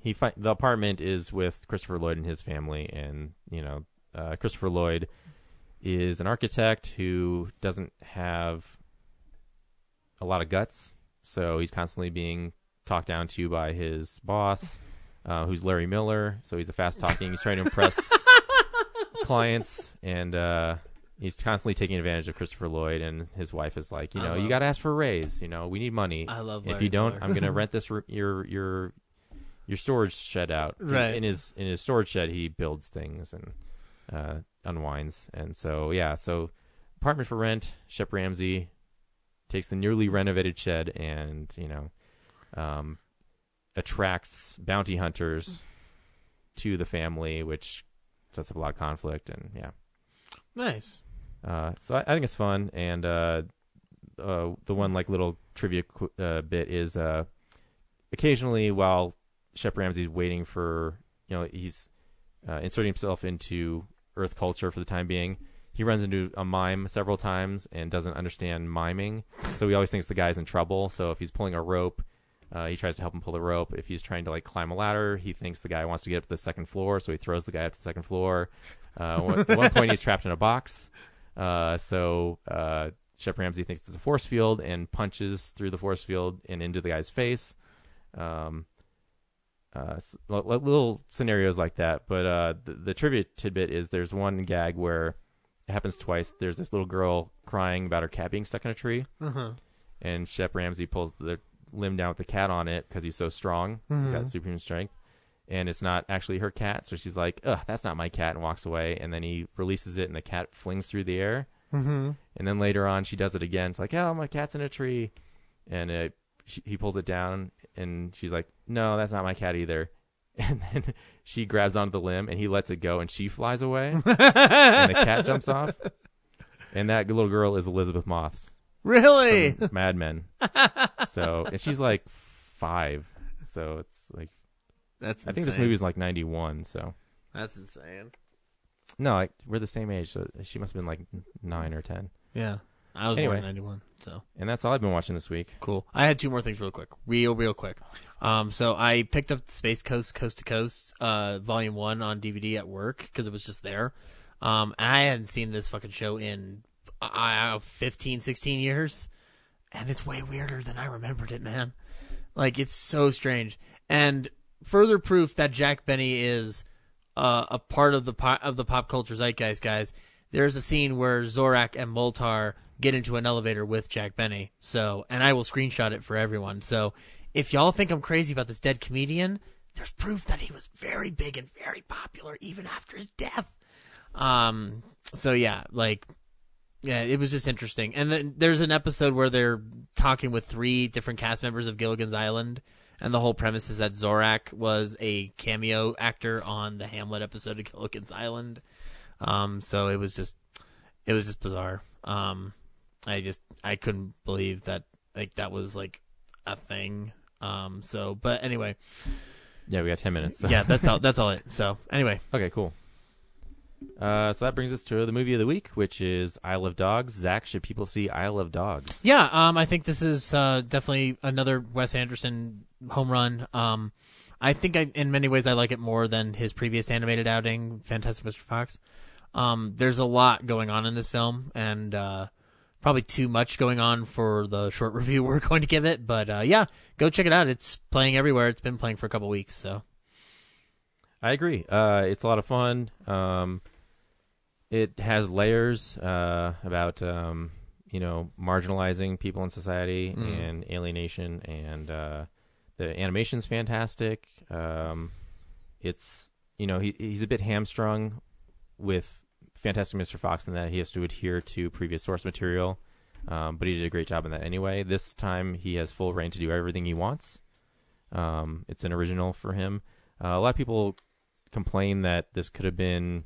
he fi- the apartment is with Christopher Lloyd and his family, and you know, uh, Christopher Lloyd is an architect who doesn't have a lot of guts, so he's constantly being talked down to by his boss, uh, who's Larry Miller. So he's a fast talking. He's trying to impress *laughs* clients, and uh, he's constantly taking advantage of Christopher Lloyd. And his wife is like, you know, you got to ask for a raise. You know, we need money. I love If you don't, Miller. I'm going *laughs* to rent this r- your your your storage shed out. Right. In his in his storage shed, he builds things and uh, unwinds. And so yeah, so apartment for rent. Shep Ramsey takes the newly renovated shed and you know um, attracts bounty hunters to the family, which sets up a lot of conflict. And yeah, nice. Uh, so I, I think it's fun, and uh, uh, the one like little trivia qu- uh, bit is uh, occasionally while Shep Ramsey's waiting for you know he's uh, inserting himself into Earth culture for the time being. He runs into a mime several times and doesn't understand miming, so he always thinks the guy's in trouble. So if he's pulling a rope, he tries to help him pull the rope. If he's trying to like climb a ladder, he thinks the guy wants to get up to the second floor, so he throws the guy up to the second floor. At one point, he's trapped in a box. Uh, so uh, Shep Ramsey thinks it's a force field and punches through the force field and into the guy's face. Um, uh, s- li- li- little scenarios like that. But uh, the, the trivia tidbit is there's one gag where it happens twice. There's this little girl crying about her cat being stuck in a tree, Uh-huh. and Shep Ramsey pulls the limb down with the cat on it because he's so strong. He's got Mhm. superhuman strength. And it's not actually her cat, so she's like, "Ugh, that's not my cat," and walks away. And then he releases it, and the cat flings through the air. Mhm. And then later on, she does it again. It's like, "Oh, my cat's in a tree," and it, she, he pulls it down, and she's like, "No, that's not my cat either." *laughs* And then she grabs onto the limb, and he lets it go, and she flies away, *laughs* and the cat jumps off. And that little girl is Elisabeth Moss. Really? Mad Men. *laughs* so, and she's like five. So it's like That's I think this movie is like ninety one. So That's insane. no, like, we're the same age. So she must have been like nine or ten. Yeah. I was anyway, born in 91, so. and that's all I've been watching this week. Cool. I had two more things real quick. Real, real quick. Um, so I picked up Space Ghost Coast to Coast, uh, volume one on DVD at work because it was just there. Um, and I hadn't seen this fucking show in, uh, 15, 16 years. And it's way weirder than I remembered it, man. Like, it's so strange. And further proof that Jack Benny is, uh, a part of the po- of the pop culture zeitgeist, guys. There's a scene where Zorak and Moltar get into an elevator with Jack Benny. So, and I will screenshot it for everyone. So, if y'all think I'm crazy about this dead comedian, there's proof that he was very big and very popular even after his death. Um, so yeah, like, yeah, it was just interesting. And then there's an episode where they're talking with three different cast members of Gilligan's Island, and the whole premise is that Zorak was a cameo actor on the Hamlet episode of *laughs* Gilligan's Island. Um, so it was just, it was just bizarre. Um, I just, I couldn't believe that, like, that was like a thing. Um, so, but anyway, Yeah, we got ten minutes. yeah, that's *laughs* all. That's all it. So anyway, Okay, cool. Uh, so that brings us to the movie of the week, which is Isle of Dogs. Zach, should people see Isle of Dogs? Yeah, um, I think this is uh, definitely another Wes Anderson home run. Um, I think I, in many ways I like it more than his previous animated outing, Fantastic Mr. Fox. Um, there's a lot going on in this film, and uh, probably too much going on for the short *laughs* review we're going to give it. But uh, yeah, go check it out. It's playing everywhere. It's been playing for a couple weeks, so I agree. Uh, it's a lot of fun. Um, it has layers uh, about um, you know marginalizing people in society Mm. and alienation, and uh, the animation's fantastic. Um, it's you know he he's a bit hamstrung with Fantastic Mr. Fox in that he has to adhere to previous source material, um, but he did a great job in that anyway. This time he has full reign to do everything he wants. Um, it's an original for him. Uh, a lot of people complain that this could have been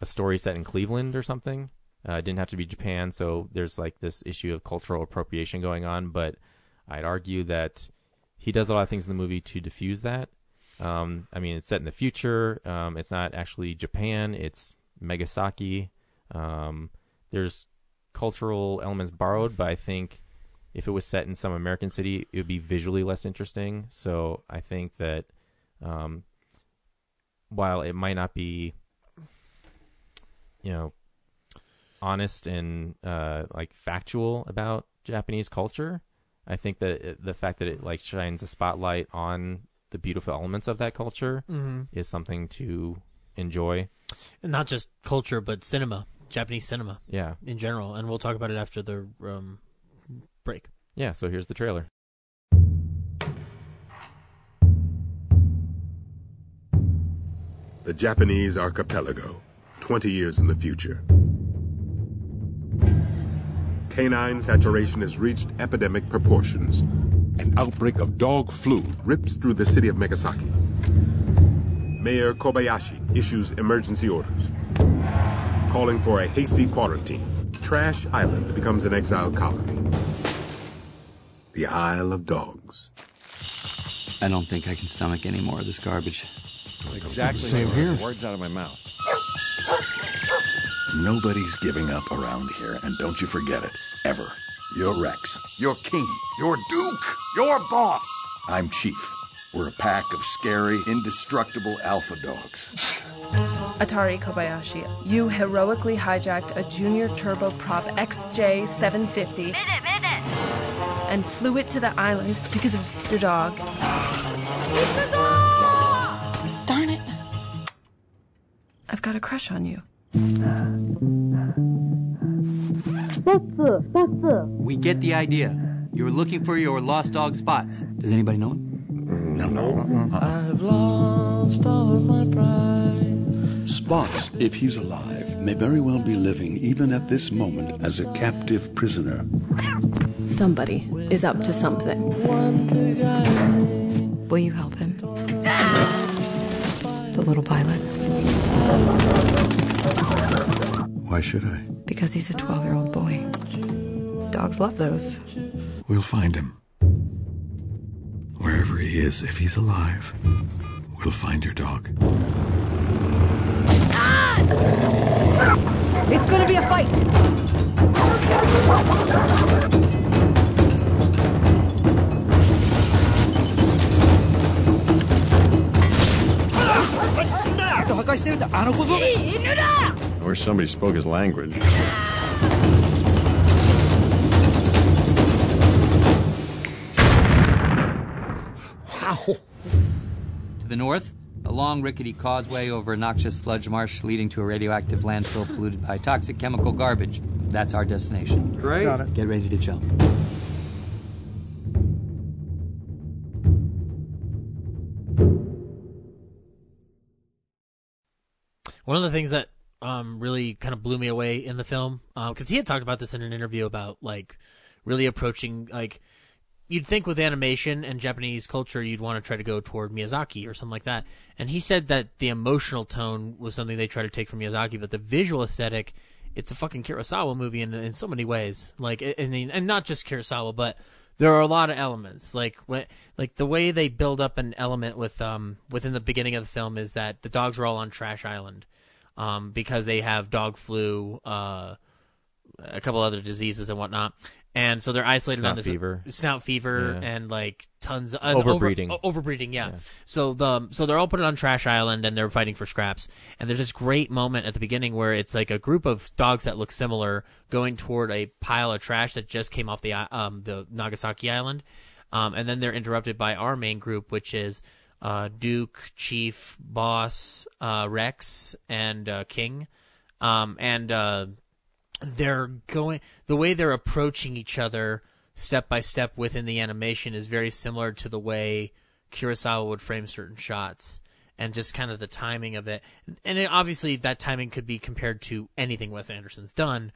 a story set in Cleveland or something. Uh, it didn't have to be Japan, so there's like this issue of cultural appropriation going on. But I'd argue that he does a lot of things in the movie to diffuse that. Um, I mean, it's set in the future. Um, it's not actually Japan. It's Megasaki. Um, there's cultural elements borrowed, but I think if it was set in some American city, it would be visually less interesting. So I think that um, while it might not be, you know, honest and uh, like factual about Japanese culture, I think that it, the fact that it like shines a spotlight on the beautiful elements of that culture Mhm. is something to enjoy. and not just culture but cinema, Japanese cinema Yeah, in general. And we'll talk about it after the um, break. yeah. So here's the trailer. The Japanese archipelago, 20 years in the future. Canine saturation has reached epidemic proportions. An outbreak of dog flu rips through the city of Megasaki. Mayor Kobayashi issues emergency orders, calling for a hasty quarantine. Trash Island becomes an exile colony. The Isle of Dogs. I don't think I can stomach any more of this garbage. Exactly. Same Same here. Words out of my mouth. Nobody's giving up around here, and don't you forget it, ever. You're Rex. You're King. You're Duke. You're Boss. I'm Chief. We're a pack of scary, indestructible alpha dogs. Atari Kobayashi, you heroically hijacked a junior turboprop XJ750 and flew it to the island because of your dog. I've got a crush on you. We get the idea. You're looking for your lost dog spots. Does anybody know him? No. no. Uh-uh. I've lost all of my pride. Spots, if he's alive, may very well be living, even at this moment, as a captive prisoner. Somebody is up to something. Will you help him? Ah! The little pilot. Why should I? Because he's a 12 year old boy. Dogs love those. We'll find him. Wherever he is, if he's alive, we'll find your dog. It's gonna be a fight! I wish somebody spoke his language. Wow. To the north, a long rickety causeway over a noxious sludge marsh leading to a radioactive landfill polluted by toxic chemical garbage. That's our destination. Great. Got it. Get ready to jump. One of the things that um, really kind of blew me away in the film, because he had talked about this in an interview about like really approaching like you'd think with animation and Japanese culture you'd want to try to go toward Miyazaki or something like that, and he said that the emotional tone was something they try to take from Miyazaki, but the visual aesthetic, it's a fucking Kurosawa movie in in so many ways, like and and not just Kurosawa, but there are a lot of elements. Like when, like the way they build up an element with um within the beginning of the film is that the dogs are all on Trash Island um because they have dog flu uh a couple other diseases and whatnot and so they're isolated Snout on this fever. snout fever Yeah. and like tons of Overbreeding. over, overbreeding yeah. so the so they're all put on trash island and they're fighting for scraps and there's this great moment at the beginning where it's like a group of dogs that look similar going toward a pile of trash that just came off the um the Nagasaki island um and then they're interrupted by our main group which is uh Duke Chief Boss uh Rex and uh King um and uh they're going the way they're approaching each other step by step within the animation is very similar to the way Kurosawa would frame certain shots and just kind of the timing of it. And it, obviously that timing could be compared to anything Wes Anderson's done,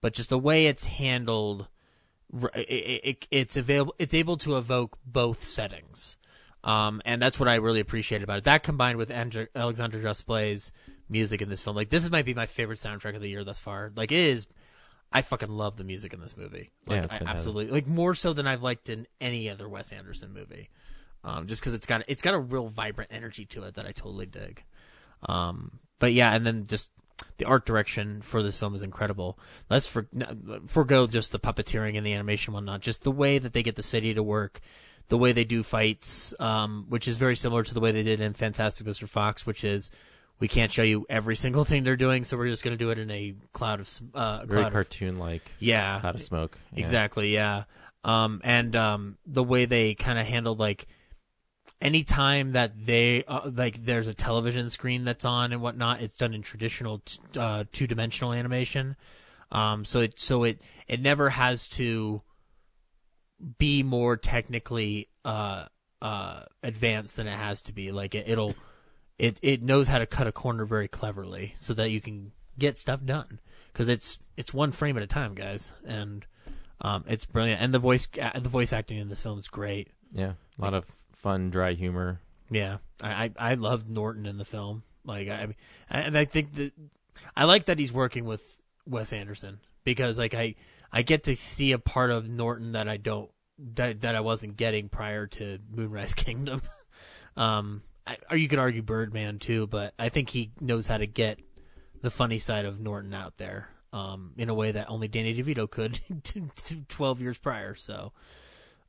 but just the way it's handled it, it, it's available it's able to evoke both settings. Um, and that's what I really appreciate about it. That combined with Andr- Alexander Desplat's music in this film, like this might be my favorite soundtrack of the year thus far. Like it is, I fucking love the music in this movie. Yeah, Like it's I absolutely like more so than I've liked in any other Wes Anderson movie. Um, just because it's got it's got a real vibrant energy to it that I totally dig. Um, but yeah, and then just the art direction for this film is incredible. Let's for, forego just the puppeteering and the animation and whatnot. Just the way that they get the city to work, the way they do fights, um, which is very similar to the way they did in Fantastic Mr. Fox, which is we can't show you every single *laughs* thing they're doing, so we're just going to do it in a cloud of uh, Very cloud cartoon-like. Yeah, Cloud of smoke. Yeah. Exactly. Yeah. Um, and um, the way they kind of handled like any time that they uh, like there's a television screen that's on and whatnot, it's done in traditional t- uh, two dimensional animation. Um, so it so it it never has to be more technically uh, uh, advanced than it has to be. Like it, it'll it it knows how to cut a corner very cleverly so that you can get stuff done because it's it's one frame at a time, guys, and um, it's brilliant. And the voice uh, the voice acting in this film is great. Yeah, a lot of fun, dry humor. Yeah, I I, I loved Norton in the film. Like I, I mean, and I think that I like that he's working with Wes Anderson because like I I get to see a part of Norton that I don't that that I wasn't getting prior to Moonrise *laughs* Kingdom. um, I, or you could argue Birdman too, but I think he knows how to get the funny side of Norton out there. Um, in a way that only Danny DeVito could *laughs* twelve years prior. So,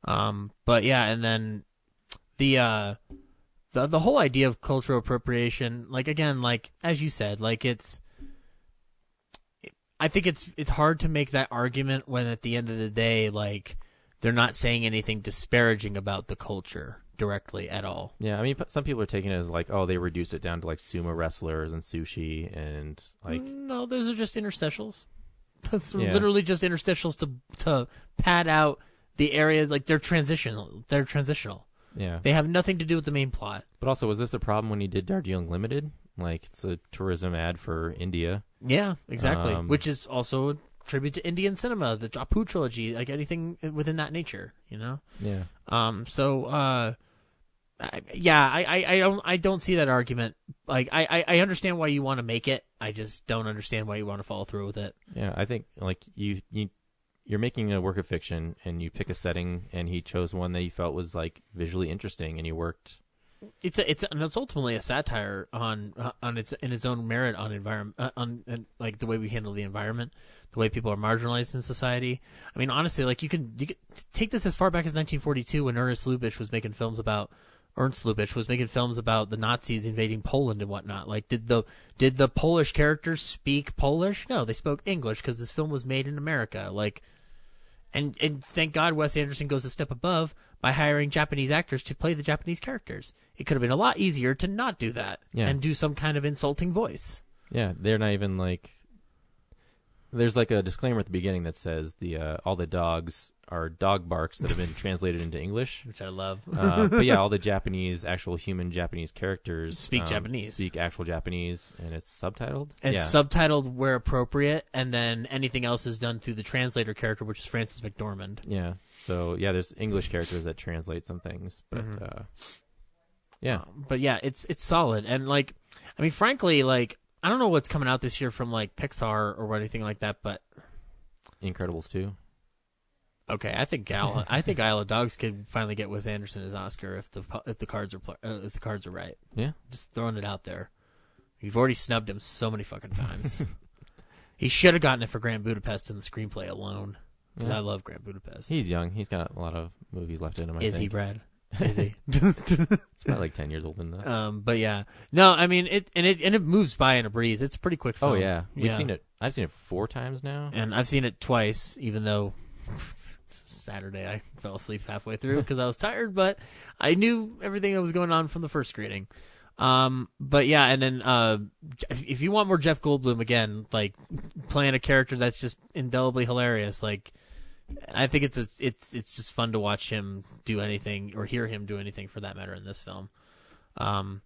um, but yeah, and then the uh, the the whole idea of cultural appropriation, like again, like as you said, like it's. I think it's it's hard to make that argument when at the end of the day, like they're not saying anything disparaging about the culture directly at all. Yeah, I mean, some people are taking it as like, oh, they reduced it down to like sumo wrestlers and sushi and like, mm, no, those are just interstitials. *laughs* That's Yeah. literally just interstitials to to pad out the areas like they're transitional. They're transitional. yeah. They have nothing to do with the main plot. But also, was this a problem when he did Darjeeling Limited? Like, it's a tourism ad for India. Yeah, exactly. Um, Which is also a tribute to Indian cinema, the Apu trilogy, like anything within that nature, you know. Yeah. Um. So, uh, I, yeah, I, I, I don't, I don't see that argument. Like, I, I, I understand why you want to make it. I just don't understand why you want to follow through with it. Yeah, I think like you you you're making a work of fiction and you pick a setting and he chose one that he felt was like visually interesting and he worked It's a, it's and it's ultimately a satire on uh, on its in its own merit on environment uh, on like the way we handle the environment, the way people are marginalized in society. I mean, honestly, like you can you could take this as far back as 1942 when Ernest Lubitsch was making films about Ernst Lubitsch was making films about the Nazis invading Poland and whatnot. Like, did the did the Polish characters speak Polish? No, they spoke English because this film was made in America. Like, and and thank God Wes Anderson goes a step above by hiring Japanese actors to play the Japanese characters. It could have been a lot easier to not do that Yeah. and do some kind of insulting voice. Yeah, they're not even like. There's like a disclaimer at the beginning that says the uh, all the dogs are dog barks that have been *laughs* translated into English, which I love. uh, but yeah, all the *laughs* Japanese, actual human Japanese characters Speak um, Japanese. speak actual Japanese, and it's subtitled. It's yeah. subtitled where appropriate, and then anything else is done through the translator character, which is Frances McDormand. Yeah. So yeah, there's English characters that translate some things, but Mhm. uh, yeah, Um, but yeah, it's it's solid, and like, I mean, frankly, like, I don't know what's coming out this year from like Pixar or anything like that, but Incredibles two. okay, I think Gal, *laughs* I think Isle of Dogs could finally get Wes Anderson his Oscar if the if the cards are pl- uh, if the cards are right. Yeah. just throwing it out there. You've already snubbed him so many fucking times. *laughs* he should have gotten it for Grand Budapest in the screenplay alone, because Yeah. I love Grand Budapest. He's young. He's got a lot of movies left in him. I Is he. Brad? *laughs* Is he? It's about like ten years older than us. Um, but yeah, no, I mean it, and it and it moves by in a breeze. It's a pretty quick. Film. oh yeah, we've Yeah. seen it. I've seen it four times now. and I've seen it twice, even though *laughs* Saturday I fell asleep halfway through because I was tired, but I knew everything that was going on from the first screening. Um, but yeah, and then uh, if you want more Jeff Goldblum again, like playing a character that's just indelibly hilarious, like I think it's a, it's it's just fun to watch him do anything or hear him do anything for that matter in this film. Um,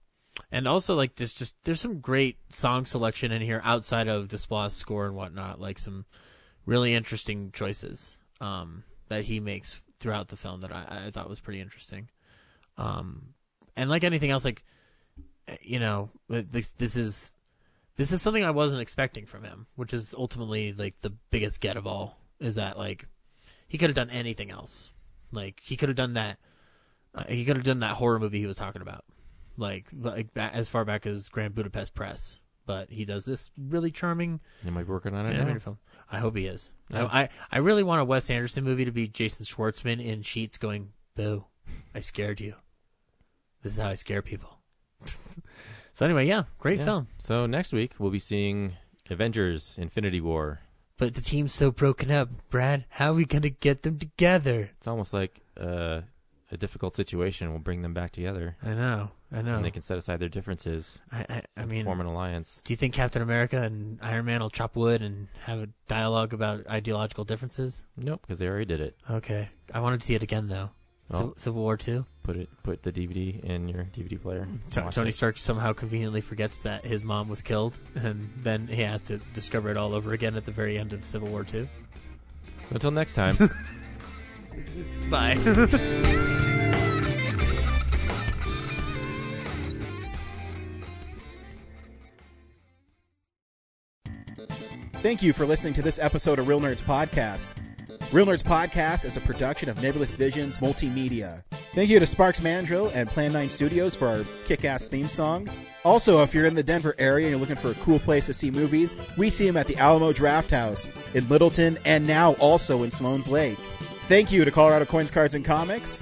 and also like there's just there's some great song selection in here outside of Desplat's score and whatnot, like some really interesting choices um, that he makes throughout the film that I, I thought was pretty interesting. Um, and like anything else, like you know, this, this is this is something I wasn't expecting from him, which is ultimately like the biggest get of all. Is that like he could have done anything else, like he could have done that. Uh, he could have done that horror movie he was talking about, like like as far back as Grand Budapest Press. But he does this really charming. He might be working on it animated now. film. I hope he is. Yeah. I, I I really want a Wes Anderson movie to be Jason Schwartzman in sheets going, "Boo, I scared you. This is how I scare people." *laughs* so anyway, yeah, great Yeah. film. So next week we'll be seeing Avengers: Infinity War. But the team's so broken up, Brad. How are we gonna get them together? It's almost like uh, a difficult situation will bring them back together. I know, I know. And they can set aside their differences. I, I, I and mean, form an alliance. Do you think Captain America and Iron Man will chop wood and have a dialogue about ideological differences? Nope, because they already did it. Okay, I wanted to see it again though. Well, Civil, oh. Civil War Two. Put it, put the DVD in your DVD player. and To- watch Tony it. Stark somehow conveniently forgets that his mom was killed, and then he has to discover it all over again at the very end of Civil War Two. So until next time. *laughs* Bye. Thank you for listening to this episode of Real Nerds Podcast. Real Nerds Podcast is a production of Nebulous Visions Multimedia. Thank you to Sparks Mandrill and Plan 9 Studios for our kick ass theme song. Also, if you're in the Denver area and you're looking for a cool place to see movies, we see them at the Alamo Drafthouse in Littleton and now also in Sloan's Lake. Thank you to Colorado Coins, Cards, and Comics